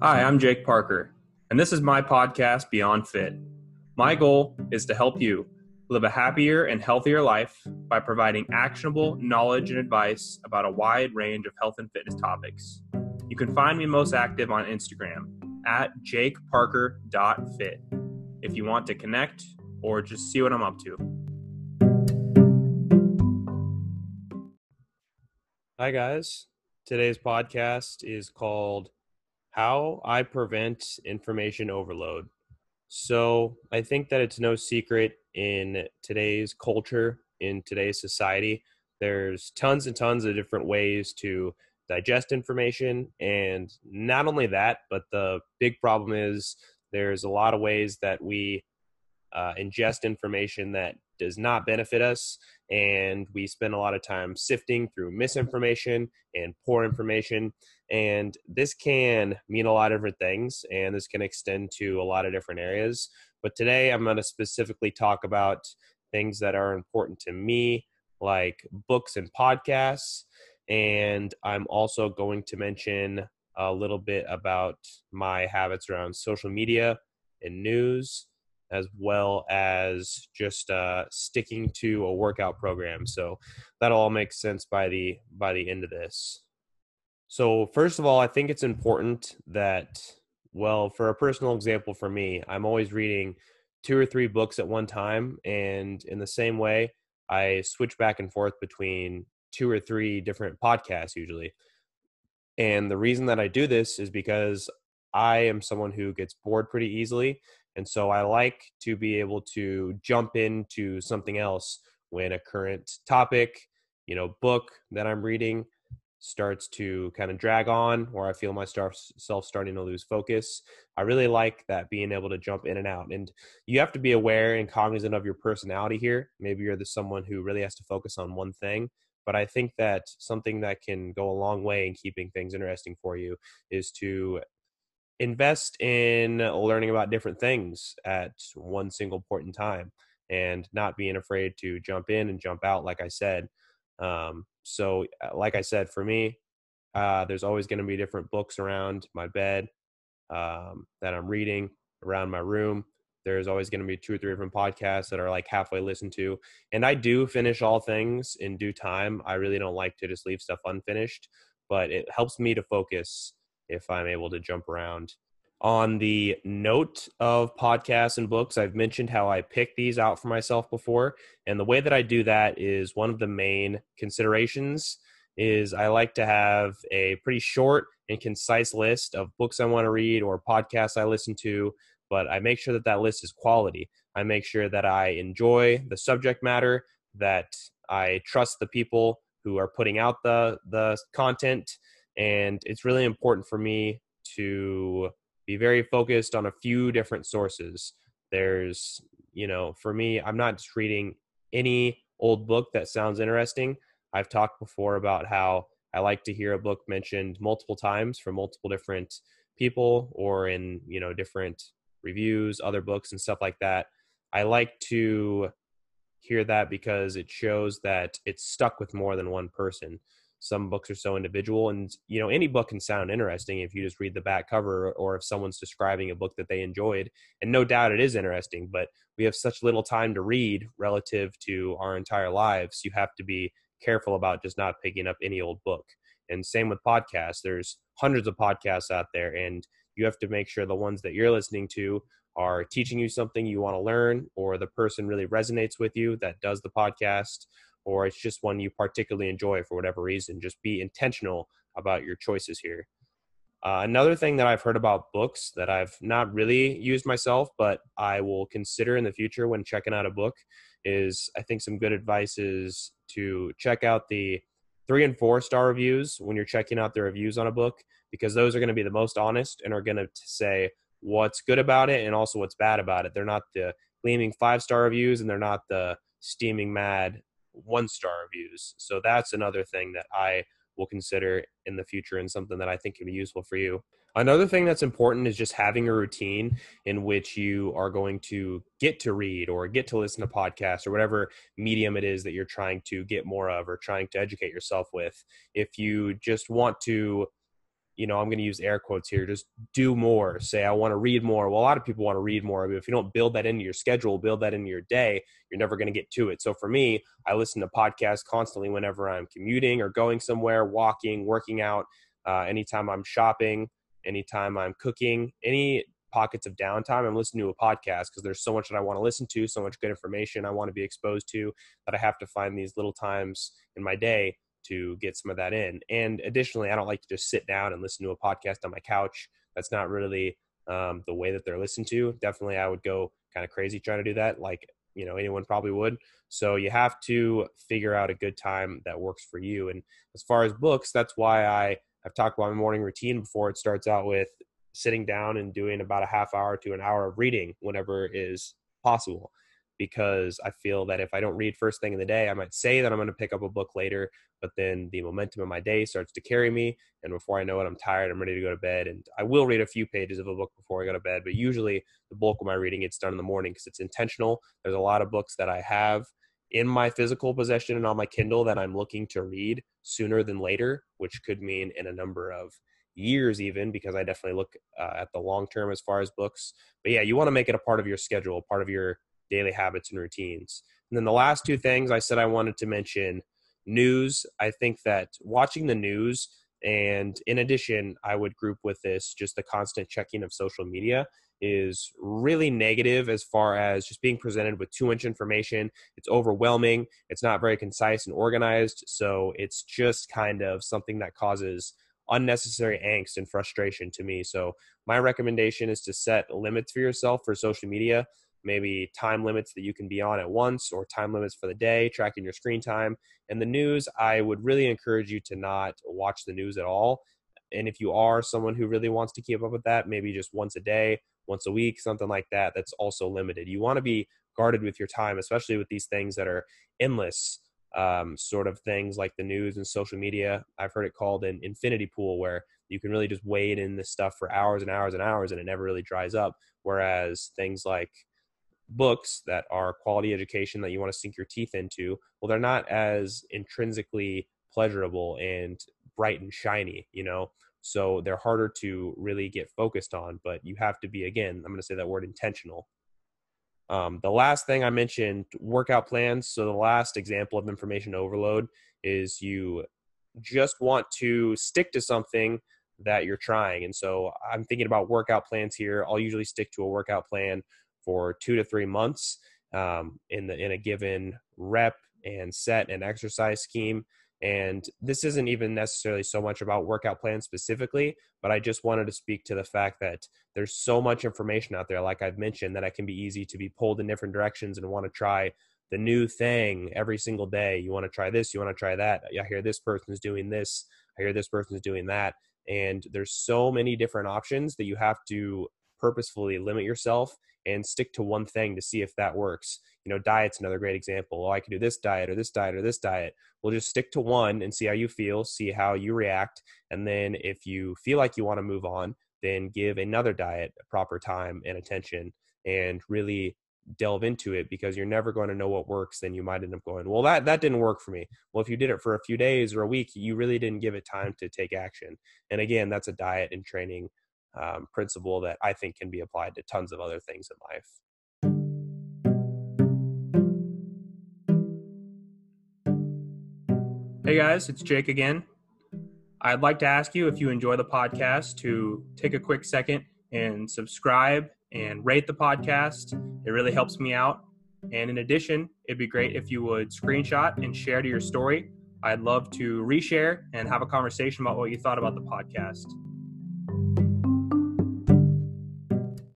Hi, I'm Jake Parker, and this is my podcast, Beyond Fit. My goal is to help you live a happier and healthier life by providing actionable knowledge and advice about a wide range of health and fitness topics. You can find me most active on Instagram at jakeparker.fit if you want to connect or just see what I'm up to. Hi, guys. Today's podcast is called How I Prevent Information Overload. So, I think that it's no secret in today's culture, in today's society, there's tons and tons of different ways to digest information. And not only that, but the big problem is there's a lot of ways that we uh, ingest information that does not benefit us. And we spend a lot of time sifting through misinformation and poor information. And this can mean a lot of different things, and this can extend to a lot of different areas. But today I'm going to specifically talk about things that are important to me, like books and podcasts. And I'm also going to mention a little bit about my habits around social media and news as well as just uh, sticking to a workout program. So that all makes sense by the by the end of this. So first of all, I think it's important that well, for a personal example for me, I'm always reading two or three books at one time, and in the same way, I switch back and forth between two or three different podcasts usually. And the reason that I do this is because I am someone who gets bored pretty easily and so I like to be able to jump into something else when a current topic, you know, book that I'm reading starts to kind of drag on or I feel myself starting to lose focus. I really like that being able to jump in and out. And you have to be aware and cognizant of your personality here. Maybe you're the someone who really has to focus on one thing. But I think that something that can go a long way in keeping things interesting for you is to invest in learning about different things at one single point in time and not being afraid to jump in and jump out like i said. Um, so uh, like i said for me uh, there's always going to be different books around my bed um, that i'm reading around my room. There's always going to be two or three different podcasts that are like halfway listened to and i do finish all things in due time. I really don't like to just leave stuff unfinished but it helps me to focus if I'm able to jump around. On the note of podcasts and books, I've mentioned how I pick these out for myself before. And the way that I do that is one of the main considerations is I like to have a pretty short and concise list of books I want to read or podcasts I listen to, but I make sure that that list is quality. I make sure that I enjoy the subject matter, that I trust the people who are putting out the the content and it's really important for me to be very focused on a few different sources. There's you know for me i'm not just reading any old book that sounds interesting. I've talked before about how i like to hear a book mentioned multiple times from multiple different people or in you know different reviews other books and stuff like that. I like to hear that because it shows that it's stuck with more than one person some books are so individual and you know any book can sound interesting if you just read the back cover or if someone's describing a book that they enjoyed and no doubt it is interesting but we have such little time to read relative to our entire lives you have to be careful about just not picking up any old book. And same with podcasts there's hundreds of podcasts out there and you have to make sure the ones that you're listening to are teaching you something you want to learn or the person really resonates with you that does the podcast or it's just one you particularly enjoy for whatever reason. Just be intentional about your choices here. Uh, another thing that I've heard about books that I've not really used myself, but I will consider in the future when checking out a book is I think some good advice is to check out the three and four star reviews when you're checking out the reviews on a book because those are going to be the most honest and are going to say what's good about it and also what's bad about it. They're not the gleaming five star reviews and they're not the steaming mad one star reviews. So that's another thing that I will consider in the future and something that I think can be useful for you. Another thing that's important is just having a routine in which you are going to get to read or get to listen to podcasts or whatever medium it is that you're trying to get more of or trying to educate yourself with. If you just want to you know, I'm going to use air quotes here, just do more. Say, I want to read more. Well, a lot of people want to read more. But if you don't build that into your schedule, build that into your day, you're never going to get to it. So for me, I listen to podcasts constantly whenever I'm commuting or going somewhere, walking, working out, uh, anytime I'm shopping, anytime I'm cooking, any pockets of downtime, I'm listening to a podcast because there's so much that I want to listen to, so much good information I want to be exposed to that I have to find these little times in my day to get some of that in. And additionally, I don't like to just sit down and listen to a podcast on my couch. That's not really um, the way that they're listened to. Definitely, I would go kind of crazy trying to do that, like you know anyone probably would. So you have to figure out a good time that works for you. And as far as books, that's why I have talked about my morning routine before. It starts out with sitting down and doing about a half hour to an hour of reading whenever is possible because I feel that if I don't read first thing in the day, I might say that I'm going to pick up a book later, but then the momentum of my day starts to carry me. And before I know it, I'm tired, I'm ready to go to bed. And I will read a few pages of a book before I go to bed, but usually the bulk of my reading gets done in the morning because it's intentional. There's a lot of books that I have in my physical possession and on my Kindle that I'm looking to read sooner than later, which could mean in a number of years even because I definitely look uh, at the long term as far as books. But yeah, you want to make it a part of your schedule, part of your daily habits and routines. And then the last two things I said I wanted to mention news. I think that watching the news, and in addition, I would group with this just the constant checking of social media is really negative as far as just being presented with too much information. It's overwhelming, it's not very concise and organized. So it's just kind of something that causes unnecessary angst and frustration to me. So my recommendation is to set limits for yourself for social media maybe time limits that you can be on at once or time limits for the day, tracking your screen time. And the news, I would really encourage you to not watch the news at all. And if you are someone who really wants to keep up with that, maybe just once a day, once a week, something like that, that's also limited. You want to be guarded with your time, especially with these things that are endless um, sort of things like the news and social media. I've heard it called an infinity pool where you can really just wade in this stuff for hours and hours and hours and it never really dries up. Whereas things like books that are quality education that you want to sink your teeth into, well, they're not as intrinsically pleasurable and bright and shiny, you know? So they're harder to really get focused on, but you have to be, again, I'm going to say that word intentional. Um, the last thing I mentioned, workout plans. So the last example of information overload is you just want to stick to something that you're trying. And so I'm thinking about workout plans here. I'll usually stick to a workout plan for two to three months um, in the in a given rep and set and exercise scheme. And this isn't even necessarily so much about workout plans specifically, but I just wanted to speak to the fact that there's so much information out there, like I've mentioned, that it can be easy to be pulled in different directions and want to try the new thing every single day. You want to try this, you want to try that. I hear this person's doing this, I hear this person's doing that. And there's so many different options that you have to purposefully limit yourself and stick to one thing to see if that works. You know, diet's another great example. Oh, I can do this diet or this diet or this diet. We'll just stick to one and see how you feel, see how you react. And then if you feel like you want to move on, then give another diet a proper time and attention and really delve into it because you're never going to know what works then you might end up going well that that didn't work for me well if you did it for a few days or a week you really didn't give it time to take action and again that's a diet and training um, principle that I think can be applied to tons of other things in life. Hey guys, it's Jake again. I'd like to ask you if you enjoy the podcast to take a quick second and subscribe and rate the podcast. It really helps me out. And in addition, it'd be great if you would screenshot and share to your story. I'd love to reshare and have a conversation about what you thought about the podcast.